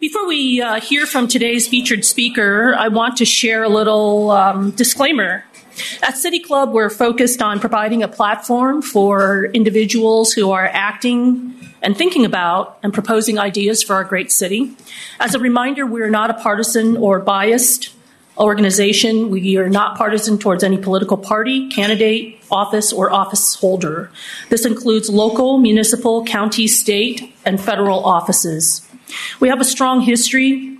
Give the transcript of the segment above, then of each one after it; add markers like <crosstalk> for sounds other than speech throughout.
Before we uh, hear from today's featured speaker, I want to share a little um, disclaimer. At City Club, we're focused on providing a platform for individuals who are acting and thinking about and proposing ideas for our great city. As a reminder, we're not a partisan or biased organization. We are not partisan towards any political party, candidate, office, or office holder. This includes local, municipal, county, state, and federal offices. We have a strong history,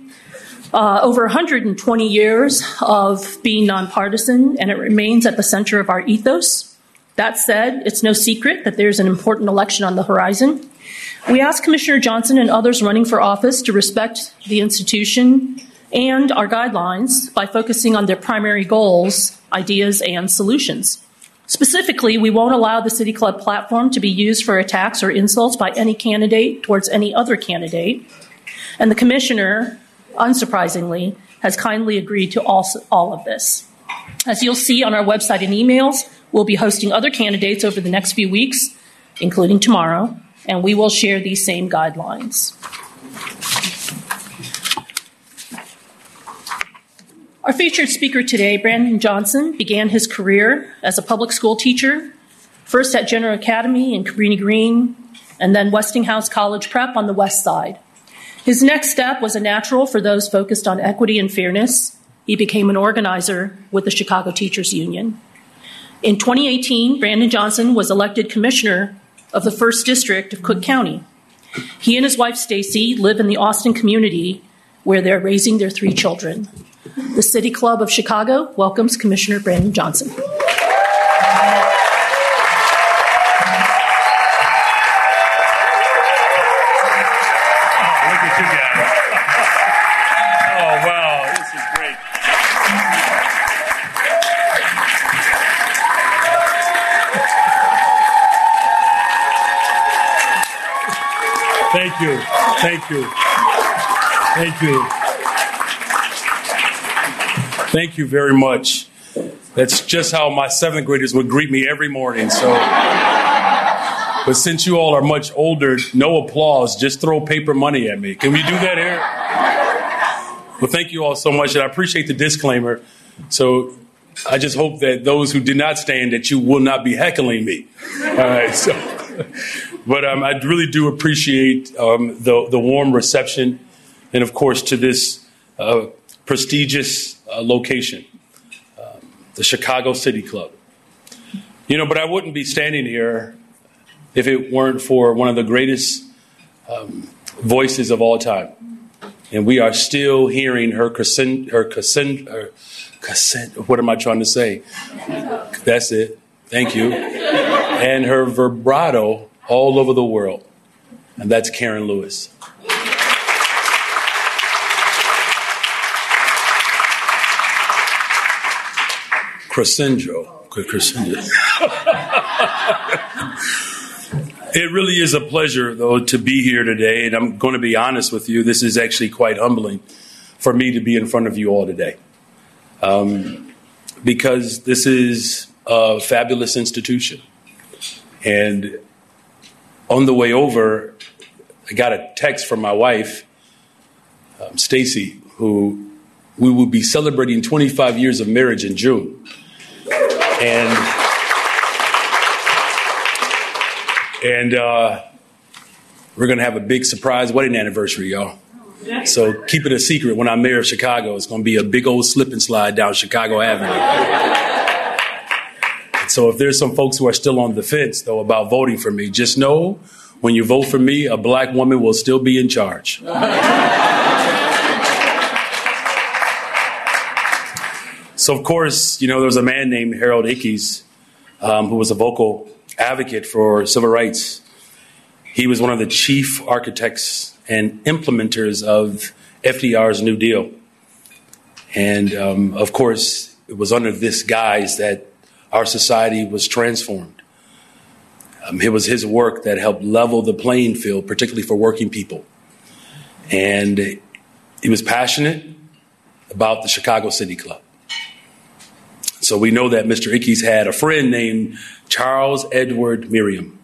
uh, over 120 years of being nonpartisan, and it remains at the center of our ethos. That said, it's no secret that there's an important election on the horizon. We ask Commissioner Johnson and others running for office to respect the institution and our guidelines by focusing on their primary goals, ideas, and solutions. Specifically, we won't allow the City Club platform to be used for attacks or insults by any candidate towards any other candidate. And the Commissioner, unsurprisingly, has kindly agreed to all, all of this. As you'll see on our website and emails, we'll be hosting other candidates over the next few weeks, including tomorrow, and we will share these same guidelines. Our featured speaker today, Brandon Johnson, began his career as a public school teacher, first at Jenner Academy in Cabrini Green, and then Westinghouse College Prep on the west side. His next step was a natural for those focused on equity and fairness. He became an organizer with the Chicago Teachers Union. In 2018, Brandon Johnson was elected commissioner of the 1st District of Cook County. He and his wife Stacy live in the Austin community where they're raising their three children. The City Club of Chicago welcomes Commissioner Brandon Johnson. Thank you. Thank you. Thank you. Very much. That's just how my seventh graders would greet me every morning. So, but since you all are much older, no applause. Just throw paper money at me. Can we do that here? Well, thank you all so much, and I appreciate the disclaimer. So, I just hope that those who did not stand that you will not be heckling me. All right. So, but um, I really do appreciate um, the the warm reception, and of course to this uh, prestigious uh, location, um, the Chicago City Club. You know, but I wouldn't be standing here if it weren't for one of the greatest um, voices of all time. And we are still hearing her crescent, her crescent, her crescent, what am I trying to say? That's it. Thank you. And her vibrato all over the world. And that's Karen Lewis. Crescendo. Crescendo. <laughs> It really is a pleasure, though, to be here today. And I'm going to be honest with you, this is actually quite humbling for me to be in front of you all today. Um, because this is a fabulous institution. And on the way over, I got a text from my wife, um, Stacy, who we will be celebrating 25 years of marriage in June. And and uh, we're gonna have a big surprise wedding anniversary, y'all. So keep it a secret. When I'm mayor of Chicago, it's gonna be a big old slip and slide down Chicago Avenue. So if there's some folks who are still on the fence though about voting for me, just know when you vote for me, a black woman will still be in charge. so of course, you know, there was a man named Harold Ickes um, who was a vocal advocate for civil rights. He was one of the chief architects and implementers of FDR's New Deal. And um, of course, it was under this guise that our society was transformed. Um, it was his work that helped level the playing field, particularly for working people. And he was passionate about the Chicago City Club. So we know that Mr. Ickes had a friend named Charles Edward Merriam,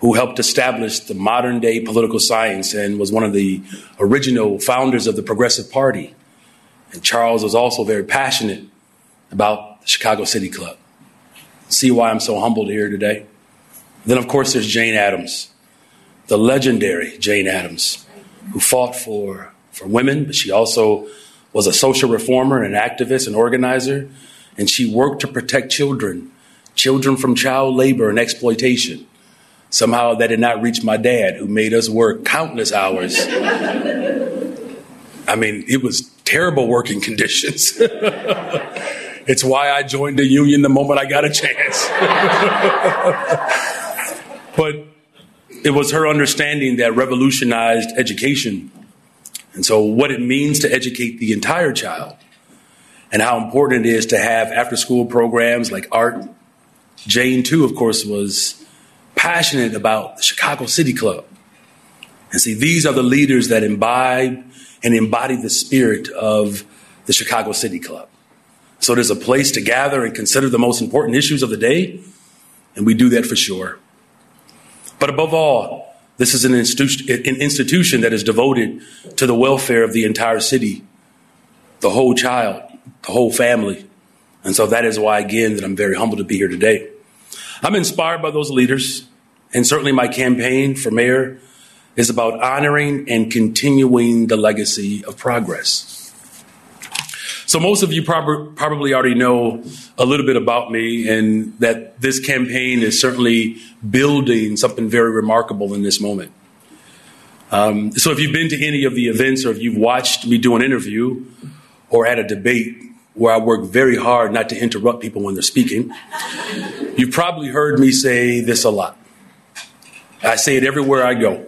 who helped establish the modern day political science and was one of the original founders of the Progressive Party. And Charles was also very passionate about the Chicago City Club. See why I'm so humbled here today? Then, of course, there's Jane Addams, the legendary Jane Addams, who fought for, for women, but she also was a social reformer, an activist, an organizer, and she worked to protect children, children from child labor and exploitation. Somehow that did not reach my dad, who made us work countless hours. <laughs> I mean, it was terrible working <laughs> conditions. <laughs> it's why I joined the union the moment I got a chance. <laughs> but it was her understanding that revolutionized education. And so, what it means to educate the entire child, and how important it is to have after school programs like art. Jane, too, of course, was passionate about the Chicago City Club. And see, these are the leaders that imbibe and embody the spirit of the Chicago City Club. So there's a place to gather and consider the most important issues of the day, and we do that for sure. But above all, this is an, institu- an institution that is devoted to the welfare of the entire city, the whole child, the whole family. And so that is why, again, that I'm very humbled to be here today. I'm inspired by those leaders, and certainly my campaign for mayor is about honoring and continuing the legacy of progress. So most of you prob- probably already know a little bit about me and that this campaign is certainly building something very remarkable in this moment. Um, so if you've been to any of the events or if you've watched me do an interview or at a debate where I work very hard not to interrupt people when they're speaking, you've probably heard me say this a lot. I say it everywhere I go.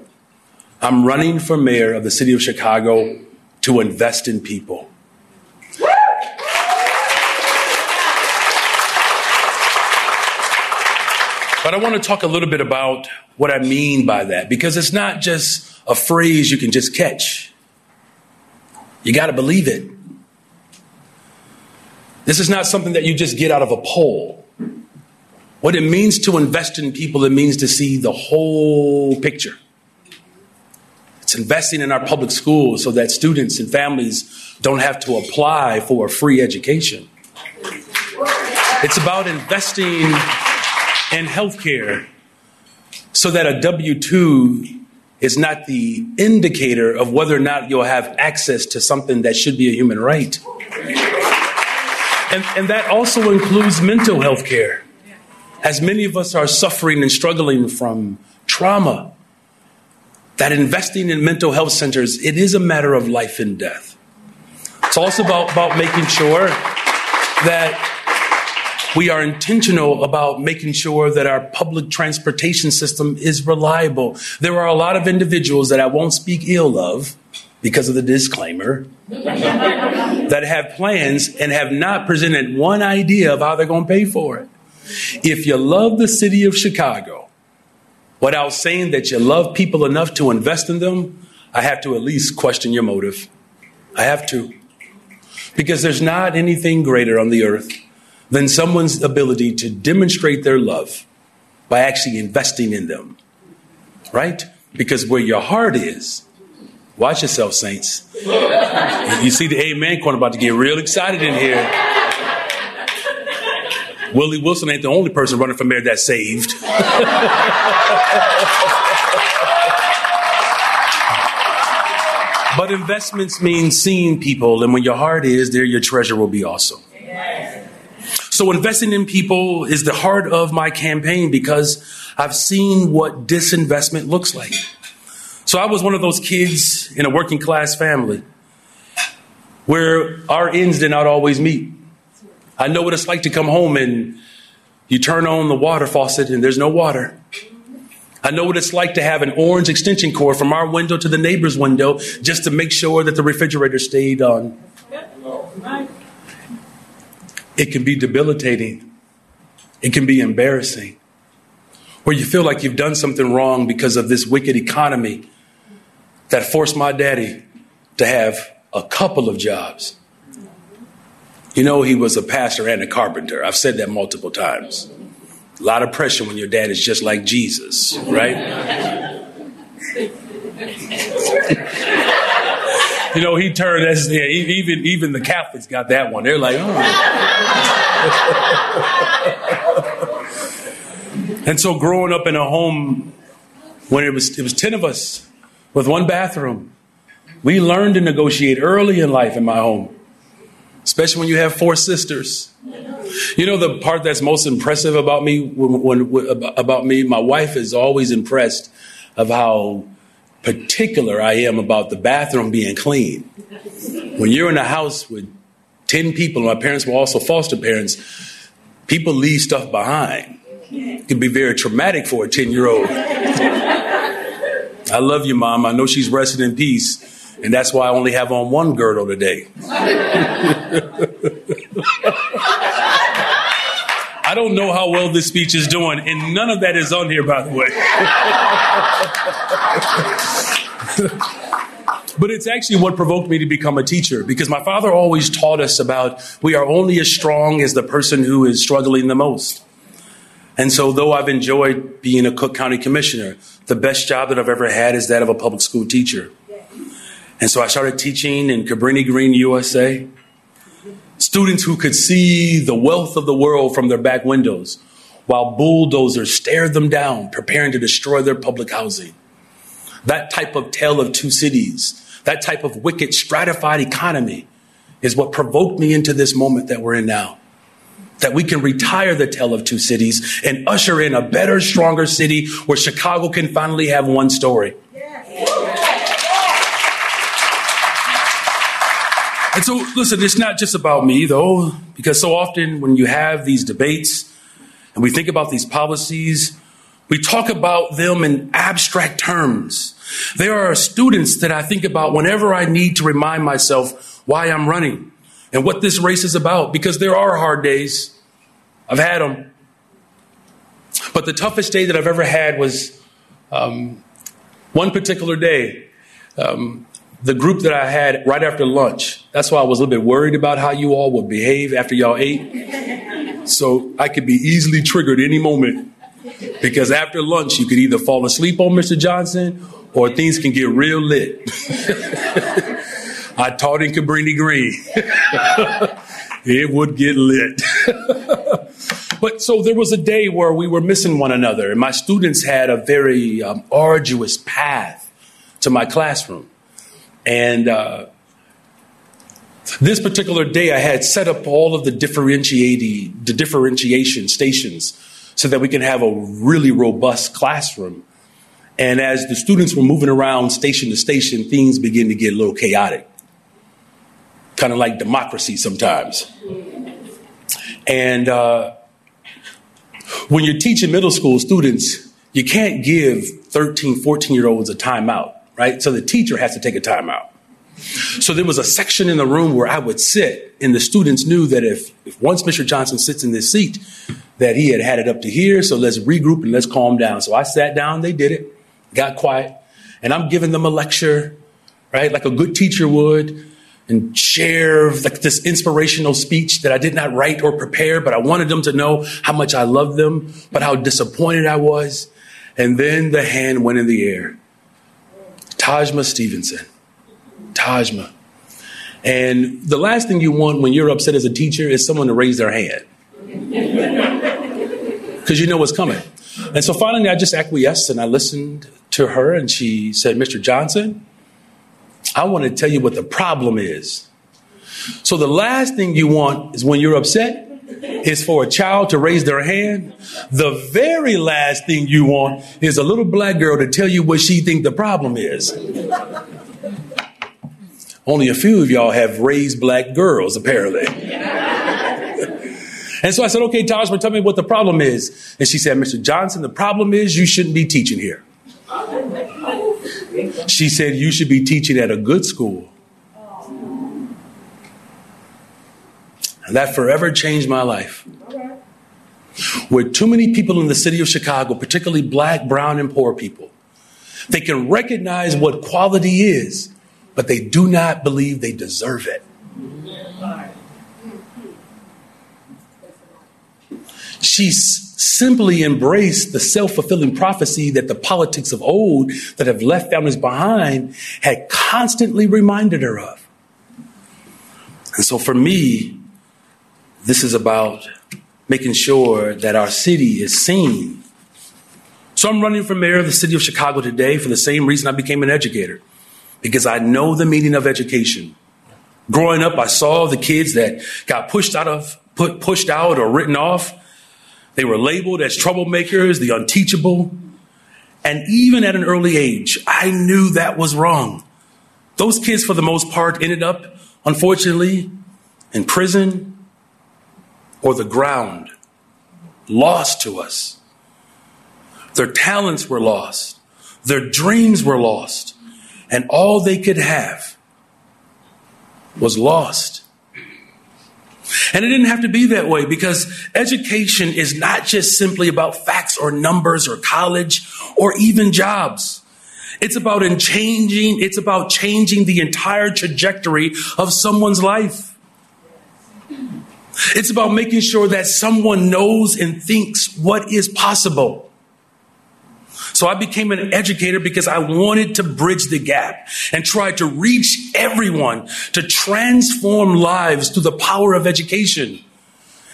I'm running for mayor of the city of Chicago to invest in people. But I want to talk a little bit about what I mean by that because it's not just a phrase you can just catch. You got to believe it. This is not something that you just get out of a poll. What it means to invest in people, it means to see the whole picture. It's investing in our public schools so that students and families don't have to apply for a free education. It's about investing in healthcare so that a W 2 is not the indicator of whether or not you'll have access to something that should be a human right. And, and that also includes mental health care. As many of us are suffering and struggling from trauma, that investing in mental health centers, it is a matter of life and death. It's also about, about making sure that we are intentional about making sure that our public transportation system is reliable. There are a lot of individuals that I won't speak ill of because of the disclaimer <laughs> that have plans and have not presented one idea of how they're going to pay for it. If you love the city of Chicago, without saying that you love people enough to invest in them, I have to at least question your motive. I have to. Because there's not anything greater on the earth than someone's ability to demonstrate their love by actually investing in them. Right? Because where your heart is, watch yourself, saints. <laughs> You see the amen corner about to get real excited in here. Willie Wilson ain't the only person running for mayor that's saved. <laughs> but investments mean seeing people, and when your heart is there, your treasure will be also. So, investing in people is the heart of my campaign because I've seen what disinvestment looks like. So, I was one of those kids in a working class family where our ends did not always meet. I know what it's like to come home and you turn on the water faucet and there's no water. I know what it's like to have an orange extension cord from our window to the neighbor's window just to make sure that the refrigerator stayed on. It can be debilitating. It can be embarrassing. Where you feel like you've done something wrong because of this wicked economy that forced my daddy to have a couple of jobs. You know, he was a pastor and a carpenter. I've said that multiple times. A lot of pressure when your dad is just like Jesus, right? <laughs> you know, he turned as yeah, even even the Catholics got that one. They're like, oh. <laughs> and so growing up in a home when it was it was ten of us with one bathroom, we learned to negotiate early in life in my home, especially when you have four sisters. You know the part that's most impressive about me when, when, about me, my wife is always impressed of how particular I am about the bathroom being clean. When you're in a house with 10 people, my parents were also foster parents, people leave stuff behind. It can be very traumatic for a 10 year old. I love you, mom. I know she's resting in peace. And that's why I only have on one girdle today. <laughs> I don't know how well this speech is doing, and none of that is on here, by the way. <laughs> but it's actually what provoked me to become a teacher because my father always taught us about we are only as strong as the person who is struggling the most. And so, though I've enjoyed being a Cook County commissioner, the best job that I've ever had is that of a public school teacher. And so I started teaching in Cabrini Green, USA students who could see the wealth of the world from their back windows while bulldozers stared them down, preparing to destroy their public housing. That type of tale of two cities, that type of wicked, stratified economy is what provoked me into this moment that we're in now. That we can retire the tale of two cities and usher in a better, stronger city where Chicago can finally have one story. And so, listen, it's not just about me, though, because so often when you have these debates and we think about these policies, we talk about them in abstract terms. There are students that I think about whenever I need to remind myself why I'm running and what this race is about, because there are hard days. I've had them. But the toughest day that I've ever had was um, one particular day. Um, the group that I had right after lunch. That's why I was a little bit worried about how you all would behave after y'all ate. So I could be easily triggered any moment because after lunch you could either fall asleep on Mr. Johnson or things can get real lit. <laughs> I taught in Cabrini Green. <laughs> it would get lit. <laughs> but so there was a day where we were missing one another, and my students had a very um, arduous path to my classroom. And uh, this particular day, I had set up all of the differentiating, the differentiation stations so that we can have a really robust classroom. And as the students were moving around station to station, things begin to get a little chaotic, kind of like democracy sometimes. And uh, when you're teaching middle school students, you can't give 13, 14 year olds a timeout right? So the teacher has to take a timeout. So there was a section in the room where I would sit, and the students knew that if, if once Mr. Johnson sits in this seat, that he had had it up to here, so let's regroup and let's calm down. So I sat down, they did it, got quiet, and I'm giving them a lecture, right, like a good teacher would, and share like this inspirational speech that I did not write or prepare, but I wanted them to know how much I loved them, but how disappointed I was. And then the hand went in the air. Tajma Stevenson. Tajma. And the last thing you want when you're upset as a teacher is someone to raise their hand. <laughs> Because you know what's coming. And so finally, I just acquiesced and I listened to her, and she said, Mr. Johnson, I want to tell you what the problem is. So the last thing you want is when you're upset, is for a child to raise their hand. The very last thing you want is a little black girl to tell you what she think the problem is. Only a few of y'all have raised black girls, apparently. <laughs> and so I said, okay, Tajma, tell me what the problem is. And she said, Mr. Johnson, the problem is you shouldn't be teaching here. She said, you should be teaching at a good school. And that forever changed my life. Where too many people in the city of Chicago, particularly black, brown, and poor people, they can recognize what quality is, but they do not believe they deserve it. She simply embraced the self fulfilling prophecy that the politics of old that have left families behind had constantly reminded her of. And so for me, this is about making sure that our city is seen. So I'm running for mayor of the city of Chicago today for the same reason I became an educator, because I know the meaning of education. Growing up, I saw the kids that got pushed out of, put, pushed out or written off. They were labeled as troublemakers, the unteachable. And even at an early age, I knew that was wrong. Those kids, for the most part, ended up, unfortunately, in prison or the ground, lost to us. Their talents were lost. Their dreams were lost. And all they could have was lost. And it didn't have to be that way because education is not just simply about facts or numbers or college or even jobs. It's about in changing, it's about changing the entire trajectory of someone's life. It's about making sure that someone knows and thinks what is possible. So I became an educator because I wanted to bridge the gap and try to reach everyone to transform lives through the power of education.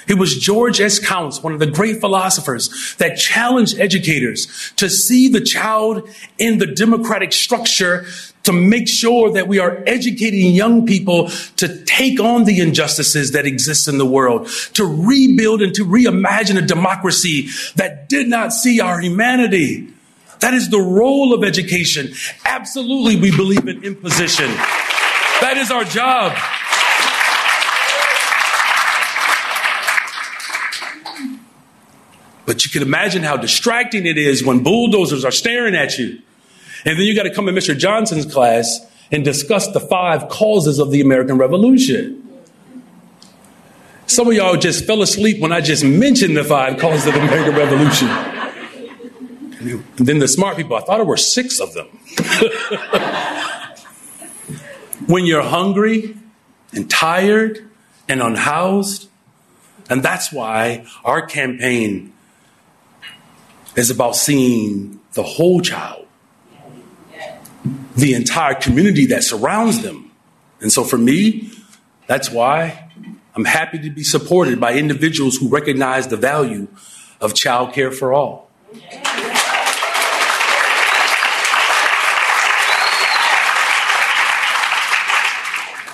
It was George S. Counts, one of the great philosophers, that challenged educators to see the child in the democratic structure to make sure that we are educating young people to take on the injustices that exist in the world, to rebuild and to reimagine a democracy that did not see our humanity. That is the role of education. Absolutely, we believe in imposition. That is our job. But you can imagine how distracting it is when bulldozers are staring at you. And then you got to come in Mr. Johnson's class and discuss the five causes of the American Revolution. Some of y'all just fell asleep when I just mentioned the five causes of the American Revolution. And then the smart people, I thought there were six of them. <laughs> when you're hungry and tired and unhoused, and that's why our campaign is about seeing the whole child, the entire community that surrounds them. And so for me, that's why I'm happy to be supported by individuals who recognize the value of child care for all.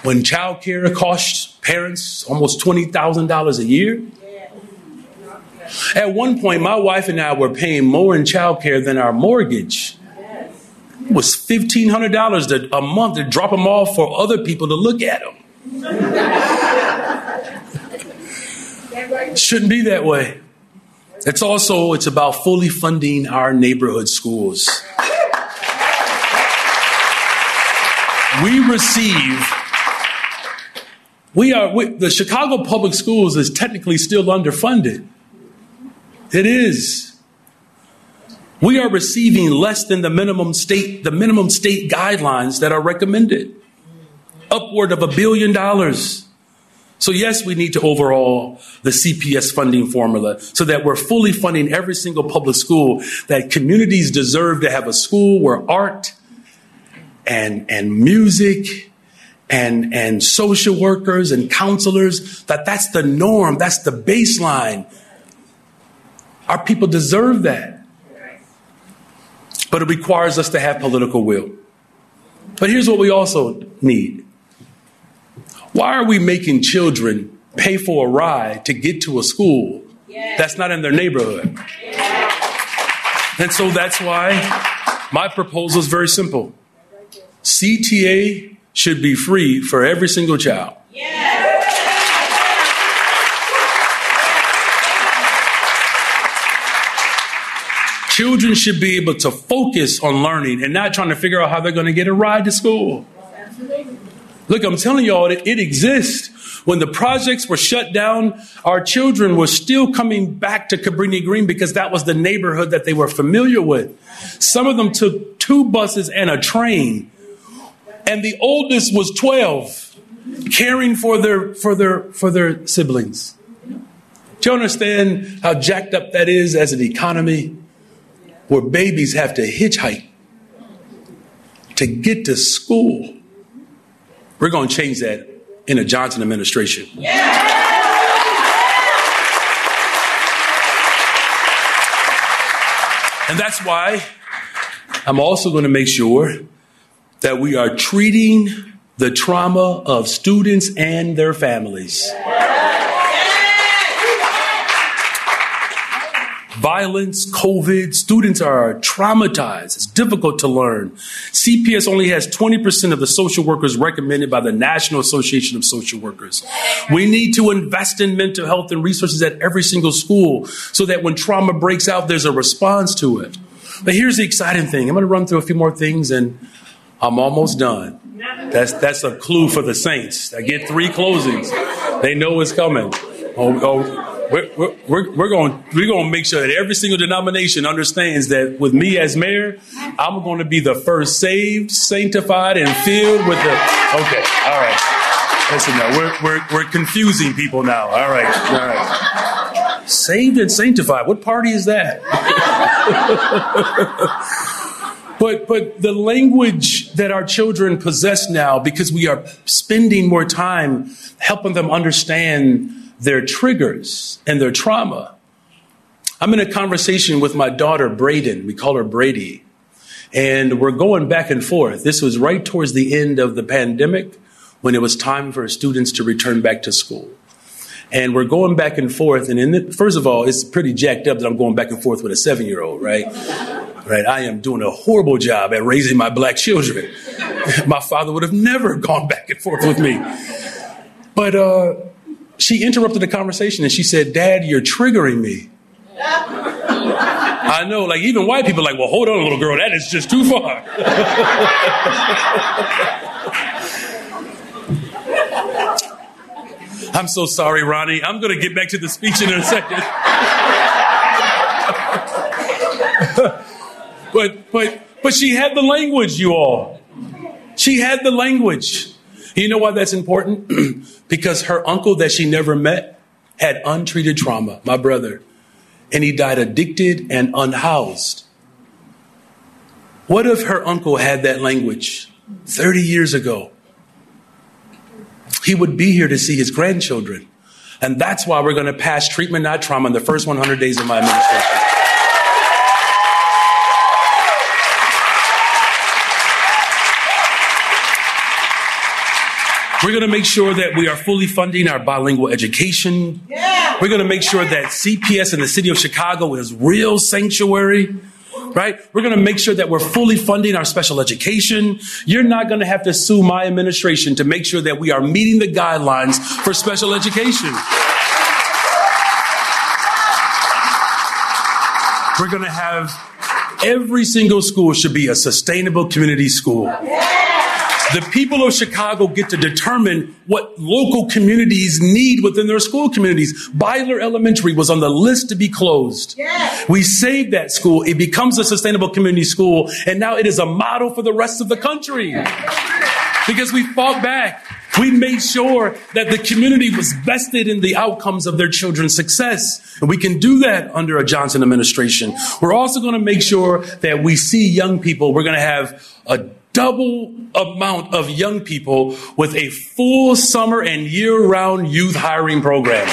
When child care costs parents almost $20,000 a year, at one point, my wife and I were paying more in child care than our mortgage. Was $1,500 a month to drop them off for other people to look at them. Shouldn't be that way. It's also it's about fully funding our neighborhood schools. We receive we are we, the Chicago Public Schools is technically still underfunded. It is. We are receiving less than the minimum state, the minimum state guidelines that are recommended. Upward of a billion dollars. So yes, we need to overhaul the CPS funding formula so that we're fully funding every single public school, that communities deserve to have a school where art and, and music and, and social workers and counselors, that that's the norm, that's the baseline our people deserve that. But it requires us to have political will. But here's what we also need. Why are we making children pay for a ride to get to a school that's not in their neighborhood? And so that's why my proposal is very simple. CTA should be free for every single child. Children should be able to focus on learning and not trying to figure out how they're going to get a ride to school. Look, I'm telling y'all, that it exists. When the projects were shut down, our children were still coming back to Cabrini Green because that was the neighborhood that they were familiar with. Some of them took two buses and a train. And the oldest was 12, caring for their, for their, for their siblings. Do you understand how jacked up that is as an economy where babies have to hitchhike to get to school? We're going to change that in the Johnson administration. And that's why I'm also going to make sure that we are treating the trauma of students and their families. Violence, COVID, students are traumatized. It's difficult to learn. CPS only has 20% of the social workers recommended by the National Association of Social Workers. We need to invest in mental health and resources at every single school so that when trauma breaks out, there's a response to it. But here's the exciting thing. I'm going to run through a few more things and I'm almost done. That's, that's a clue for the saints. I get three closings. They know it's coming. Oh, oh, we're, we're, we're, going, we're going to make sure that every single denomination understands that with me as mayor, I'm going to be the first saved, sanctified, and filled with the. Okay, all right. Listen now, we're, we're, we're confusing people now. All right, all right. Saved and sanctified. What party is that? <laughs> But, but the language that our children possess now, because we are spending more time helping them understand their triggers and their trauma. I'm in a conversation with my daughter, Braden. We call her Brady. And we're going back and forth. This was right towards the end of the pandemic when it was time for students to return back to school. And we're going back and forth. And in the, first of all, it's pretty jacked up that I'm going back and forth with a seven year old, right? right? I am doing a horrible job at raising my black children. <laughs> my father would have never gone back and forth with me. But uh, she interrupted the conversation and she said, Dad, you're triggering me. I know, like even white people are like, well, hold on, little girl, that is just too far. <laughs> I'm so sorry, Ronnie. I'm going to get back to the speech in a second. <laughs> But, but, but she had the language, you all. She had the language. You know why that's important? <clears throat> because her uncle that she never met had untreated trauma, my brother, and he died addicted and unhoused. What if her uncle had that language 30 years ago? He would be here to see his grandchildren. And that's why we're going to pass treatment, not trauma, in the first 100 days of my administration. We're going to make sure that we are fully funding our bilingual education. Yeah. We're going to make sure that CPS in the city of Chicago is real sanctuary. Right? We're going to make sure that we're fully funding our special education. You're not going to have to sue my administration to make sure that we are meeting the guidelines for special education. We're going to have every single school should be a sustainable community school. The people of Chicago get to determine what local communities need within their school communities. Beidler Elementary was on the list to be closed. Yes. We saved that school. It becomes a sustainable community school, and now it is a model for the rest of the country. Because we fought back. We made sure that the community was vested in the outcomes of their children's success. And we can do that under a Johnson administration. We're also going to make sure that we see young people. We're going to have a double amount of young people with a full summer and year round youth hiring program.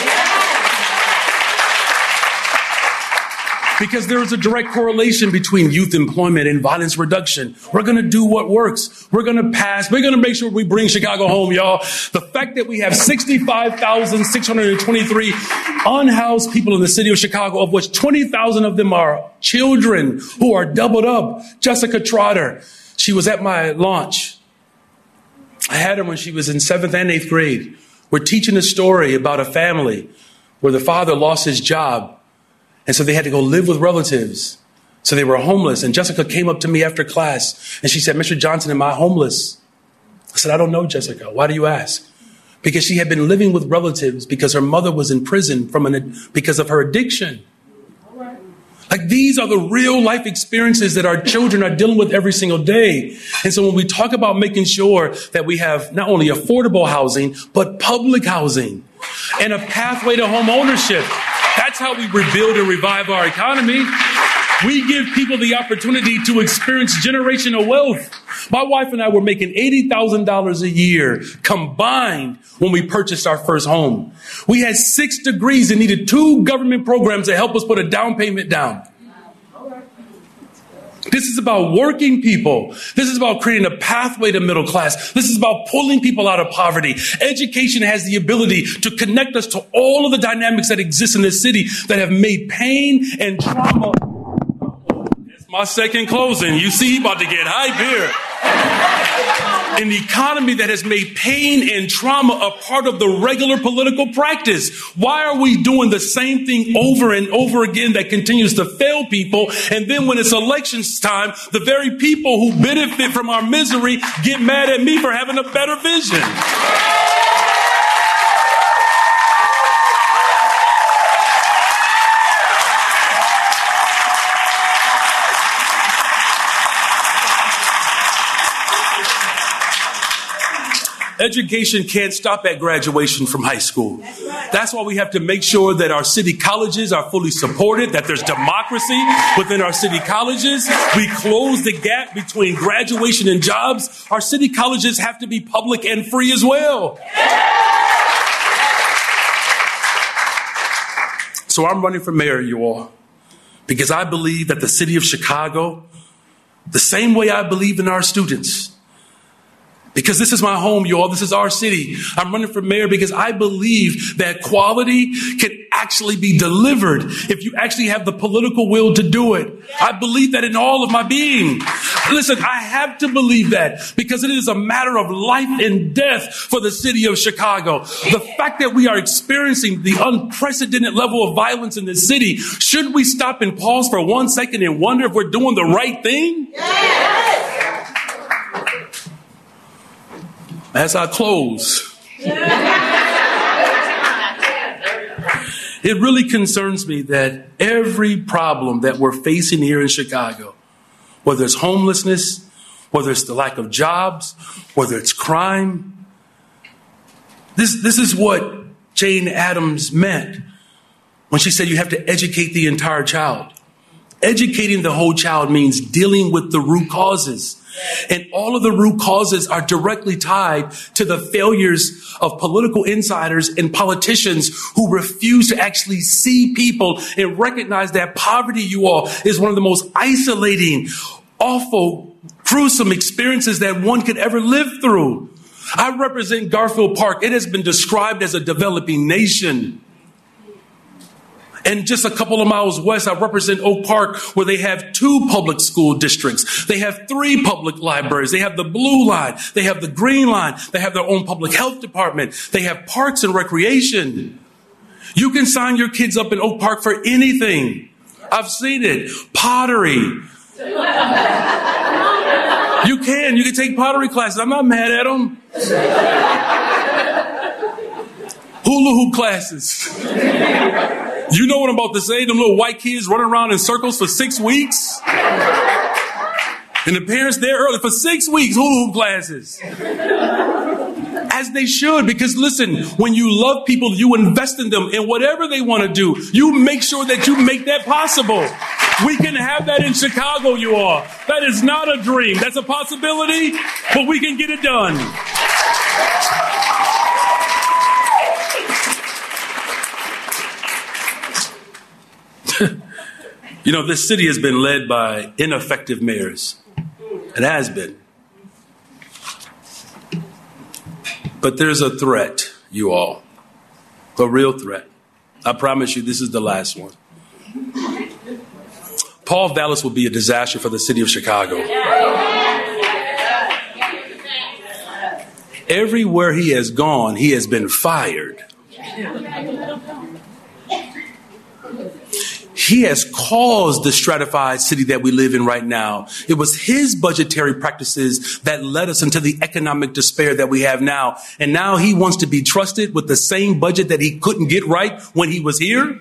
Because there is a direct correlation between youth employment and violence reduction. We're to do what works. We're to pass. We're to make sure we bring Chicago home, y'all. The fact that we have 65,623 unhoused people in the city of Chicago, of which 20,000 of them are children who are doubled up. Jessica Trotter, she was at my launch. I had her when she was in seventh and eighth grade. We're teaching a story about a family where the father lost his job. And so they had to go live with relatives. So they were homeless. And Jessica came up to me after class and she said, Mr. Johnson, am I homeless? I said, I don't know, Jessica. Why do you ask? Because she had been living with relatives because her mother was in prison from an, because of her addiction. Like these are the real life experiences that our children are dealing with every single day. And so when we talk about making sure that we have not only affordable housing, but public housing and a pathway to home ownership, That's how we rebuild and revive our economy. We give people the opportunity to experience generational wealth. My wife and I were making $80,000 a year combined when we purchased our first home. We had six degrees and needed two government programs to help us put a down payment down. This is about working people. This is about creating a pathway to middle class. This is about pulling people out of poverty. Education has the ability to connect us to all of the dynamics that exist in this city that have made pain and trauma. My second closing. You see, about to get hype here an economy that has made pain and trauma a part of the regular political practice. Why are we doing the same thing over and over again that continues to fail people? And then when it's elections time, the very people who benefit from our misery get mad at me for having a better vision. Education can't stop at graduation from high school. That's why we have to make sure that our city colleges are fully supported, that there's democracy within our city colleges. We close the gap between graduation and jobs. Our city colleges have to be public and free as well. So I'm running for mayor, you all, because I believe that the city of Chicago, the same way I believe in our students, because this is my home, y'all. This is our city. I'm running for mayor because I believe that quality can actually be delivered if you actually have the political will to do it. I believe that in all of my being. Listen, I have to believe that because it is a matter of life and death for the city of Chicago. The fact that we are experiencing the unprecedented level of violence in this city, should we stop and pause for one second and wonder if we're doing the right thing? Yes. As I close. it really concerns me that every problem that we're facing here in Chicago, whether it's homelessness, whether it's the lack of jobs, whether it's crime, this, this is what Jane Addams meant when she said you have to educate the entire child. Educating the whole child means dealing with the root causes. And all of the root causes are directly tied to the failures of political insiders and politicians who refuse to actually see people and recognize that poverty, you all, is one of the most isolating, awful, gruesome experiences that one could ever live through. I represent Garfield Park. It has been described as a developing nation. And just a couple of miles west, I represent Oak Park, where they have two public school districts. They have three public libraries. They have the blue line. They have the green line. They have their own public health department. They have parks and recreation. You can sign your kids up in Oak Park for anything. I've seen it. Pottery. You can. You can take pottery classes. I'm not mad at them. Hula hoop classes. You know what I'm about to say? Them little white kids running around in circles for six weeks. And the parents there early for six weeks, hula hoop classes. As they should, because listen, when you love people, you invest in them in whatever they want to do, you make sure that you make that possible. We can have that in Chicago, you are. That is not a dream. That's a possibility, but we can get it done. You know, this city has been led by ineffective mayors. It has been. But there's a threat, you all. A real threat. I promise you, this is the last one. Paul Vallas will be a disaster for the city of Chicago. Everywhere he has gone, he has been fired. He has caused the stratified city that we live in right now. It was his budgetary practices that led us into the economic despair that we have now. And now he wants to be trusted with the same budget that he couldn't get right when he was here.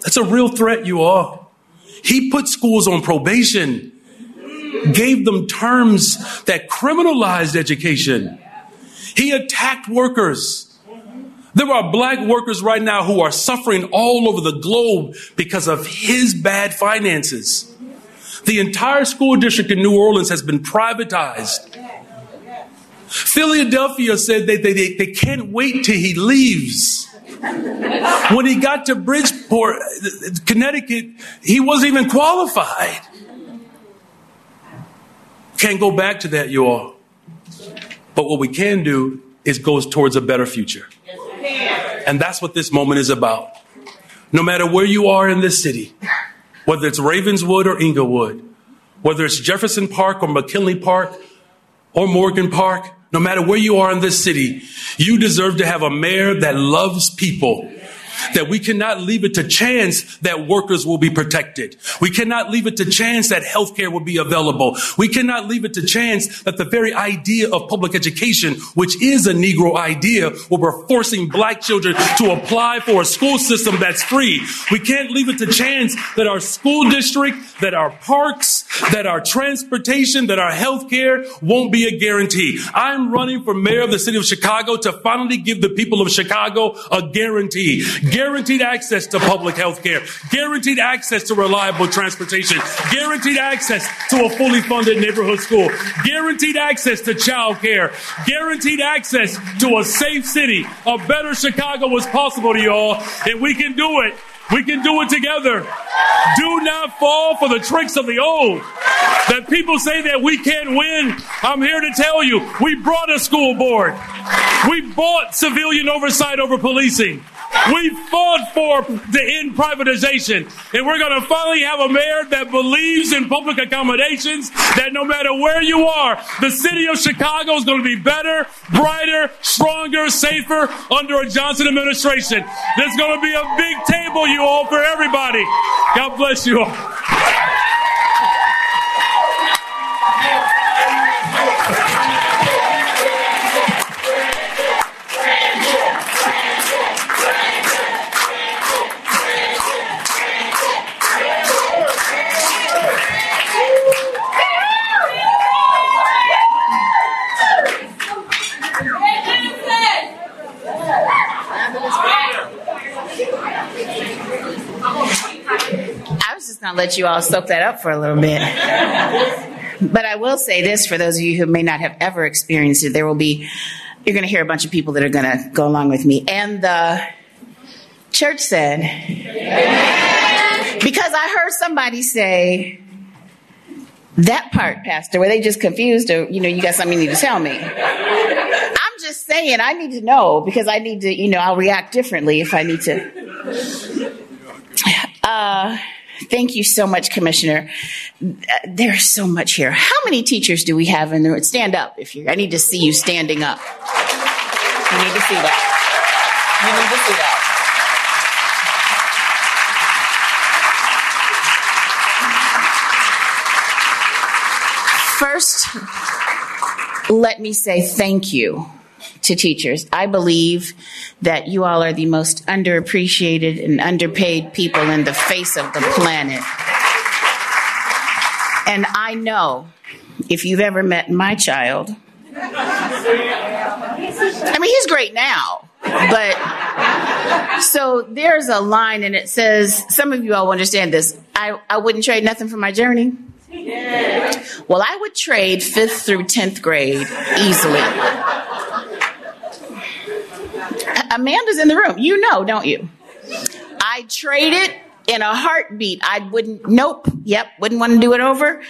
That's a real threat, you all. He put schools on probation, gave them terms that criminalized education. He attacked workers. There are black workers right now who are suffering all over the globe because of his bad finances. The entire school district in New Orleans has been privatized. Philadelphia said they, they, they can't wait till he leaves. When he got to Bridgeport, Connecticut, he wasn't even qualified. Can't go back to that, you all. But what we can do is go towards a better future. And that's what this moment is about. No matter where you are in this city, whether it's Ravenswood or Englewood, whether it's Jefferson Park or McKinley Park or Morgan Park, no matter where you are in this city, you deserve to have a mayor that loves people that we cannot leave it to chance that workers will be protected. We cannot leave it to chance that healthcare will be available. We cannot leave it to chance that the very idea of public education, which is a Negro idea, where we're forcing black children to apply for a school system that's free. We can't leave it to chance that our school district, that our parks, that our transportation, that our healthcare won't be a guarantee. I'm running for mayor of the city of Chicago to finally give the people of Chicago a guarantee guaranteed access to public health care, guaranteed access to reliable transportation, guaranteed access to a fully funded neighborhood school, guaranteed access to child care, guaranteed access to a safe city. A better Chicago is possible to y'all, and we can do it. We can do it together. Do not fall for the tricks of the old. That people say that we can't win. I'm here to tell you, we brought a school board. We bought civilian oversight over policing. We fought for the end privatization. And we're going to finally have a mayor that believes in public accommodations, that no matter where you are, the city of Chicago is going to be better, brighter, stronger, safer under a Johnson administration. There's going to be a big table, you all, for everybody. God bless you all. I'll let you all soak that up for a little bit. but I will say this for those of you who may not have ever experienced it, there will be, you're going to hear a bunch of people that are going to go along with me. And the church said, because I heard somebody say, that part, Pastor, where they just confused or, you know, you got something you need to tell me. I'm just saying, I need to know because I need to, you know, I'll react differently if I need to. Uh, Thank you so much, Commissioner. There's so much here. How many teachers do we have in there? Stand up if you. I need to see you standing up. You need to see that. You need to see that. First, let me say thank you to teachers. I believe that you all are the most underappreciated and underpaid people in the face of the planet. And I know if you've ever met my child, I mean, he's great now, but so there's a line and it says, some of you all understand this. I, I wouldn't trade nothing for my journey. Well, I would trade fifth through 10th grade easily. Amanda's in the room. You know, don't you? I trade it in a heartbeat. I wouldn't, nope, yep, wouldn't want to do it over.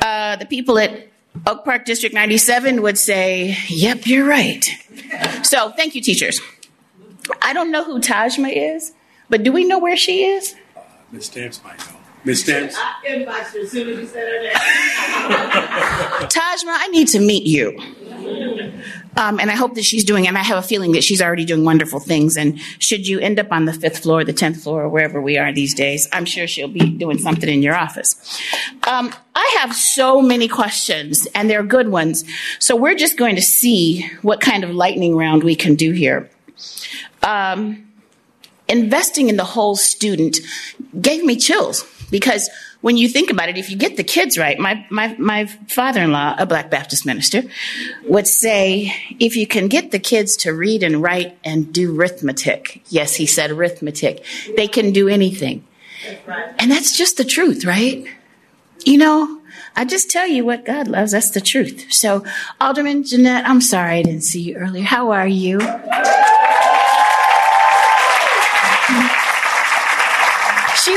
Uh, the people at Oak Park District 97 would say, yep, you're right. So thank you, teachers. I don't know who Tajma is, but do we know where she is? Uh, Miss Stamps might know. Miss Stamps? I inboxed her as soon as you said her name. <laughs> Tajma, I need to meet you. Um, and I hope that she's doing, and I have a feeling that she's already doing wonderful things. And should you end up on the fifth floor, the tenth floor, or wherever we are these days, I'm sure she'll be doing something in your office. Um, I have so many questions, and they're good ones. So we're just going to see what kind of lightning round we can do here. Um, investing in the whole student gave me chills Because when you think about it, if you get the kids right, my, my, my father in law, a Black Baptist minister, would say, if you can get the kids to read and write and do arithmetic, yes, he said arithmetic, they can do anything. And that's just the truth, right? You know, I just tell you what God loves. That's the truth. So, Alderman Jeanette, I'm sorry I didn't see you earlier. How are you?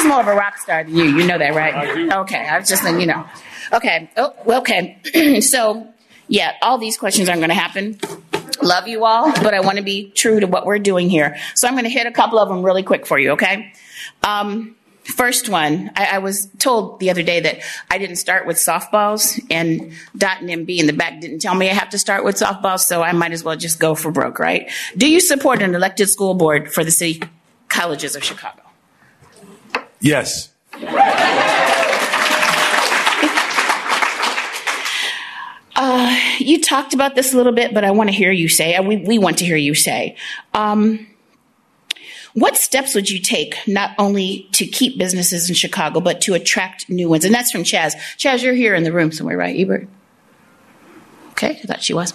More of a rock star than you. You know that, right? Okay, I was just letting you know. Okay. Oh, okay. <clears throat> so, yeah, all these questions aren't going to happen. Love you all, but I want to be true to what we're doing here. So I'm going to hit a couple of them really quick for you, okay? Um, First one, I, I, was told the other day that I didn't start with softballs, and Dot and MB in the back didn't tell me I have to start with softballs, so I might as well just go for broke, right? Do you support an elected school board for the city colleges of Chicago? Yes. Uh, you talked about this a little bit, but I want to hear you say, we, we want to hear you say. Um, what steps would you take not only to keep businesses in Chicago, but to attract new ones? And that's from Chaz. Chaz, you're here in the room somewhere, right, Ebert? Okay, I thought she was.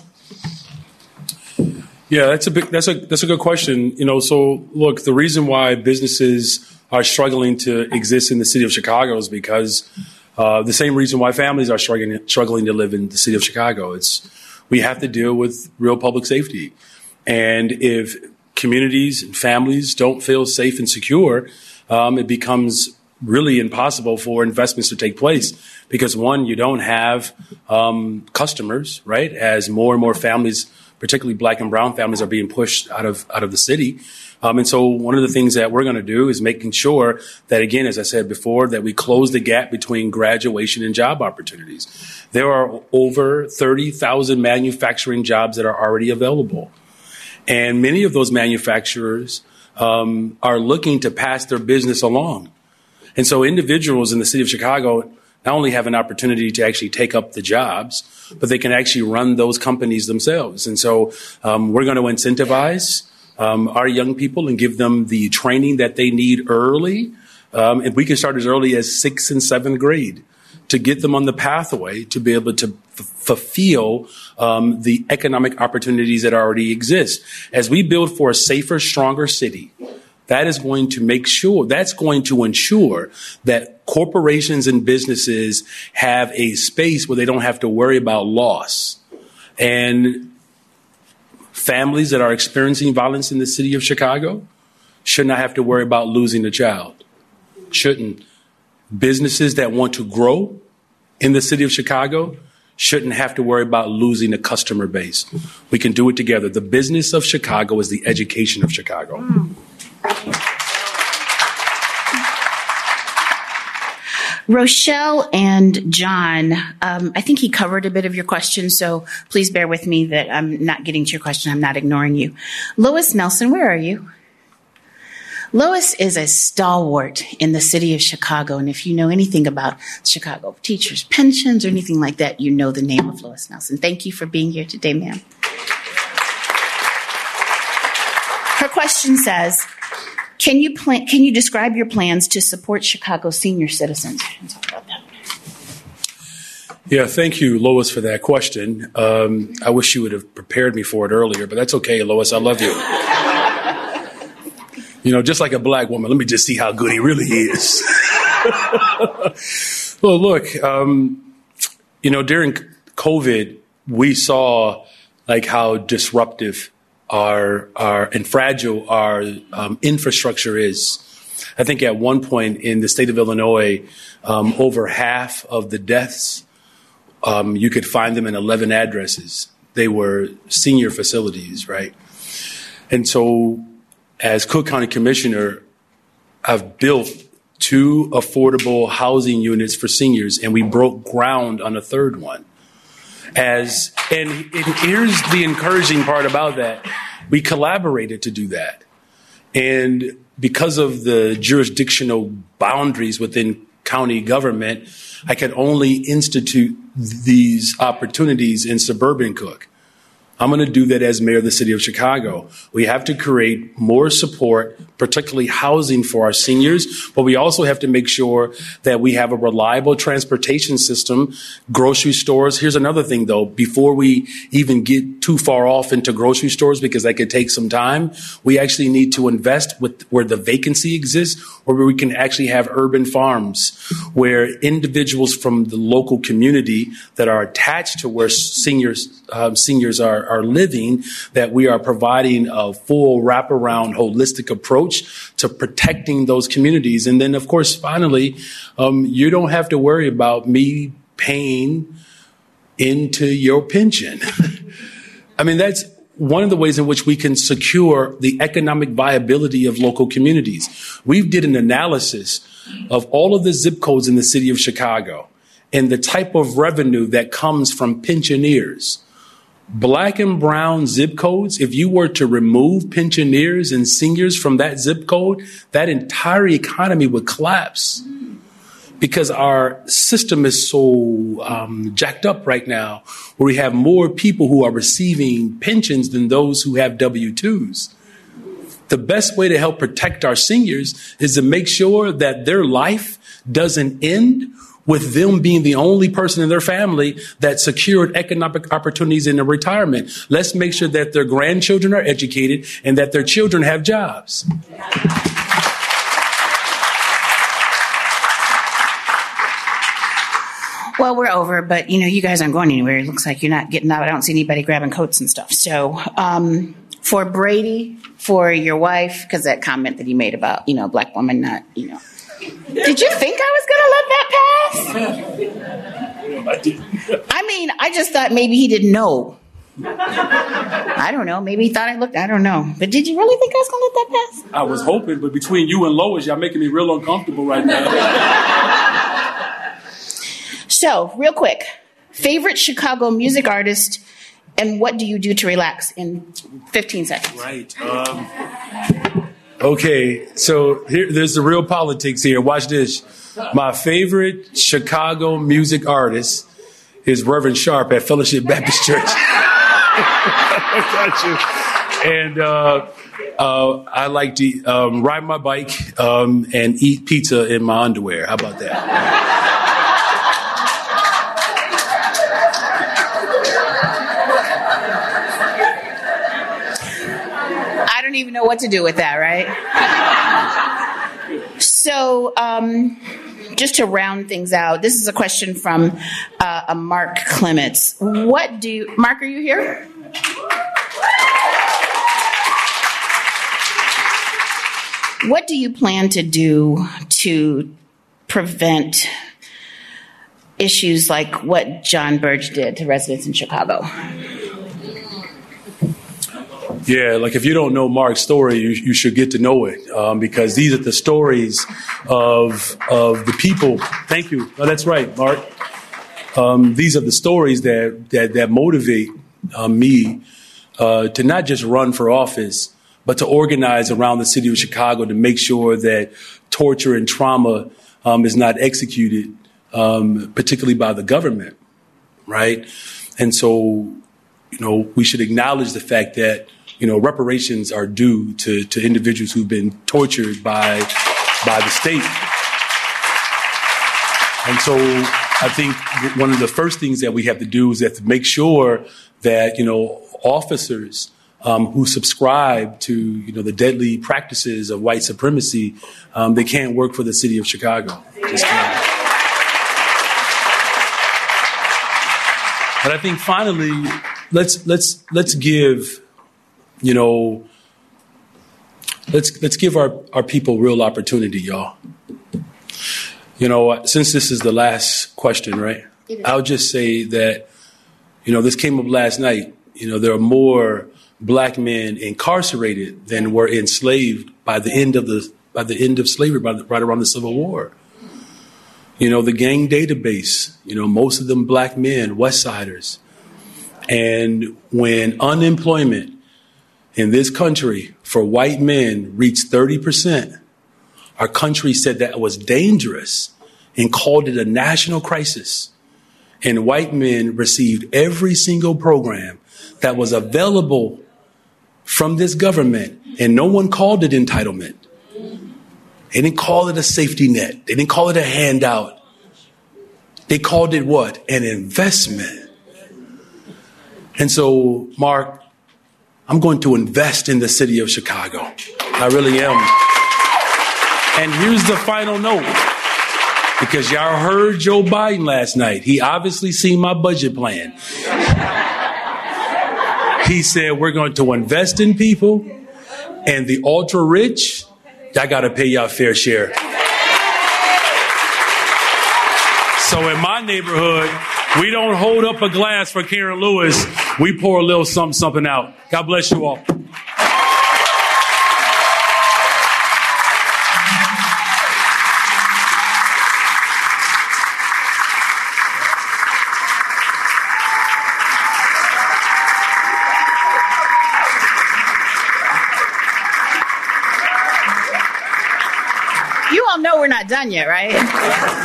Yeah, that's a big, that's a that's a good question. You know, so look, the reason why businesses are struggling to exist in the city of Chicago is because uh, the same reason why families are struggling struggling to live in the city of Chicago. It's we have to deal with real public safety, and if communities and families don't feel safe and secure, um, it becomes really impossible for investments to take place because one, you don't have um, customers, right? As more and more families, particularly black and brown families, are being pushed out of out of the city. Um, and so one of the things that we're going to do is making sure that, again, as I said before, that we close the gap between graduation and job opportunities. There are over 30,000 manufacturing jobs that are already available. And many of those manufacturers um, are looking to pass their business along. And so individuals in the city of Chicago not only have an opportunity to actually take up the jobs, but they can actually run those companies themselves. And so um, we're going to incentivize um, our young people and give them the training that they need early. Um, and we can start as early as sixth and seventh grade to get them on the pathway to be able to f- fulfill um, the economic opportunities that already exist. As we build for a safer, stronger city, that is going to make sure, that's going to ensure that corporations and businesses have a space where they don't have to worry about loss. And families that are experiencing violence in the city of Chicago should not have to worry about losing a child. Shouldn't businesses that want to grow in the city of Chicago shouldn't have to worry about losing a customer base. We can do it together. The business of Chicago is the education of Chicago. Hmm. Rochelle and John, um, I think he covered a bit of your question, so please bear with me that I'm not getting to your question. I'm not ignoring you. Lois Nelson, where are you? Lois is a stalwart in the city of Chicago. And if you know anything about Chicago teachers' pensions or anything like that, you know the name of Lois Nelson. Thank you for being here today, ma'am. Her question says, can you plan, can you describe your plans to support Chicago senior citizens? Yeah, thank you, Lois, for that question. Um, I wish you would have prepared me for it earlier, but that's okay, Lois. I love you. You know, just like a black woman, let me just see how good he really is. <laughs> well, look, um, you know, during COVID, we saw like how disruptive our, our and fragile our um, infrastructure is. I think at one point in the state of Illinois, um, over half of the deaths, um, you could find them in 11 addresses. They were senior facilities, right? And so as Cook County Commissioner, I've built two affordable housing units for seniors, and we broke ground on a third one. As and, and here's the encouraging part about that: we collaborated to do that, and because of the jurisdictional boundaries within county government, I could only institute these opportunities in suburban Cook. I'm going to do that as mayor of the city of Chicago. We have to create more support, particularly housing for our seniors, but we also have to make sure that we have a reliable transportation system, grocery stores. Here's another thing though, before we even get too far off into grocery stores, because that could take some time, we actually need to invest with where the vacancy exists, or where we can actually have urban farms where individuals from the local community that are attached to where seniors um, seniors are, are living, that we are providing a full wraparound holistic approach to protecting those communities. And then, of course, finally, um, you don't have to worry about me paying into your pension. <laughs> I mean, that's one of the ways in which we can secure the economic viability of local communities. We did an analysis of all of the zip codes in the city of Chicago and the type of revenue that comes from pensioners black and brown zip codes, if you were to remove pensioners and seniors from that zip code, that entire economy would collapse because our system is so um, jacked up right now, where we have more people who are receiving pensions than those who have W 2s. The best way to help protect our seniors is to make sure that their life doesn't end with them being the only person in their family that secured economic opportunities in their retirement. Let's make sure that their grandchildren are educated and that their children have jobs. Well, we're over, but you know, you guys aren't going anywhere. It looks like you're not getting out. I don't see anybody grabbing coats and stuff. So, um, for Brady, for your wife, because that comment that he made about you know black woman not you know did you think I was going to let that pass? I mean, I just thought maybe he didn't know. I don't know. Maybe he thought I looked. I don't know. But did you really think I was going to let that pass? I was hoping, but between you and Lois, y'all making me real uncomfortable right now. so, real quick, favorite Chicago music artist, and what do you do to relax in 15 seconds? Right. Um, Okay, so here, there's the real politics here. Watch this. My favorite Chicago music artist is Reverend Sharp at Fellowship Baptist Church. <laughs> and uh, uh, I like to um, ride my bike um, and eat pizza in my underwear. How about that? don't even know what to do with that, right? so, um, just to round things out, this is a question from uh, a Mark Clements. What do you, Mark? Are you here? What do you plan to do to prevent issues like what John Burge did to residents in Chicago? Yeah, like if you don't know Mark's story, you, you should get to know it um, because these are the stories of of the people. Thank you. Oh, that's right, Mark. Um, these are the stories that that, that motivate uh, me uh, to not just run for office, but to organize around the city of Chicago to make sure that torture and trauma um, is not executed, um, particularly by the government, right? And so, you know, we should acknowledge the fact that you know, reparations are due to, to individuals who've been tortured by, by the state. And so I think one of the first things that we have to do is have to make sure that, you know, officers um, who subscribe to, you know, the deadly practices of white supremacy, um, they can't work for the city of Chicago. But I think finally, let's let's let's give you know, let's let's give our, our people real opportunity, y'all. You know, since this is the last question, right? I'll just say that, you know, this came up last night. You know, there are more black men incarcerated than were enslaved by the end of the by the end of slavery, by the, right around the Civil War. You know, the gang database, you know, most of them black men, West Siders. And when unemployment in this country for white men reached 30%, our country said that was dangerous and called it a national crisis. And white men received every single program that was available from this government, and no one called it entitlement. They didn't call it a safety net. They didn't call it a handout. They called it what? An investment. And so, Mark, I'm going to invest in the city of Chicago. I really am. And here's the final note. Because y'all heard Joe Biden last night. He obviously seen my budget plan. he said, We're going to invest in people, and the ultra rich, y'all got to pay y'all fair share. So in my neighborhood, we don't hold up a glass for Karen Lewis. We pour a little something, something out. God bless you all. Done yet, right? <laughs>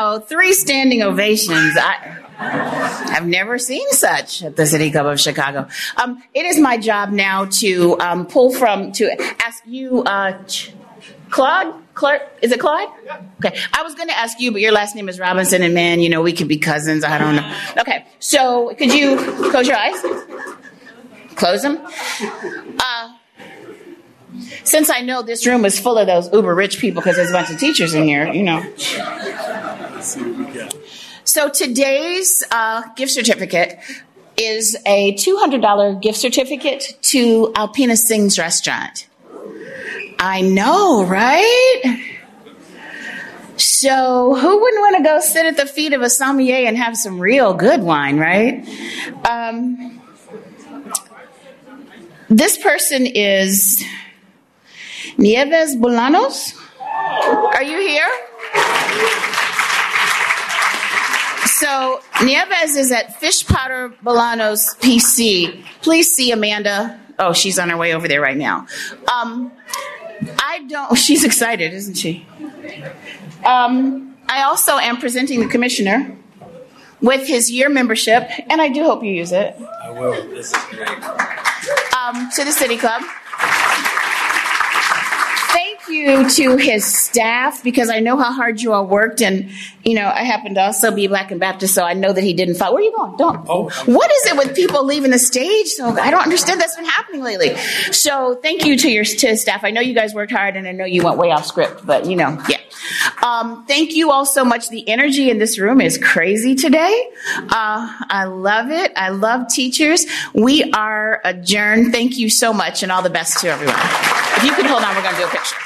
I mean, you know, three standing ovations. I, I've never seen such at the City Club of Chicago. Um, it is my job now to um, pull from, to ask you, uh, Claude? Clark? Is it Claude? Okay. I was going to ask you, but your last name is Robinson, and man, you know, we could be cousins. I don't know. Okay. So could you close your eyes? Close them. Uh, since I know this room is full of those uber rich people because there's a bunch of teachers in here, you know. So today's uh, gift certificate is a $200 gift certificate to Alpana Singh's restaurant. I know, right? So who wouldn't want to go sit at the feet of a sommelier and have some real good wine, right? Um, this person is Nieves Bolanos. Are you here? So Nieves is at Fish Potter Bolanos PC. Please see Amanda. Oh, she's on her way over there right now. Um, I don't. <laughs> She's excited, isn't she? Um, I also am presenting the commissioner with his year membership, and I do hope you use it. I will. This is great. Um, to the City Club. Thank you to his staff because I know how hard you all worked, and you know I happen to also be Black and Baptist, so I know that he didn't fight. Where are you going? Don't. Oh. What is it with people leaving the stage? So I don't understand. That's been happening lately. So thank you to your to his staff. I know you guys worked hard, and I know you went way off script, but you know, yeah. Um, thank you all so much. The energy in this room is crazy today. Uh, I love it. I love teachers. We are adjourned. Thank you so much, and all the best to everyone. If you could hold on, we're going to do a picture.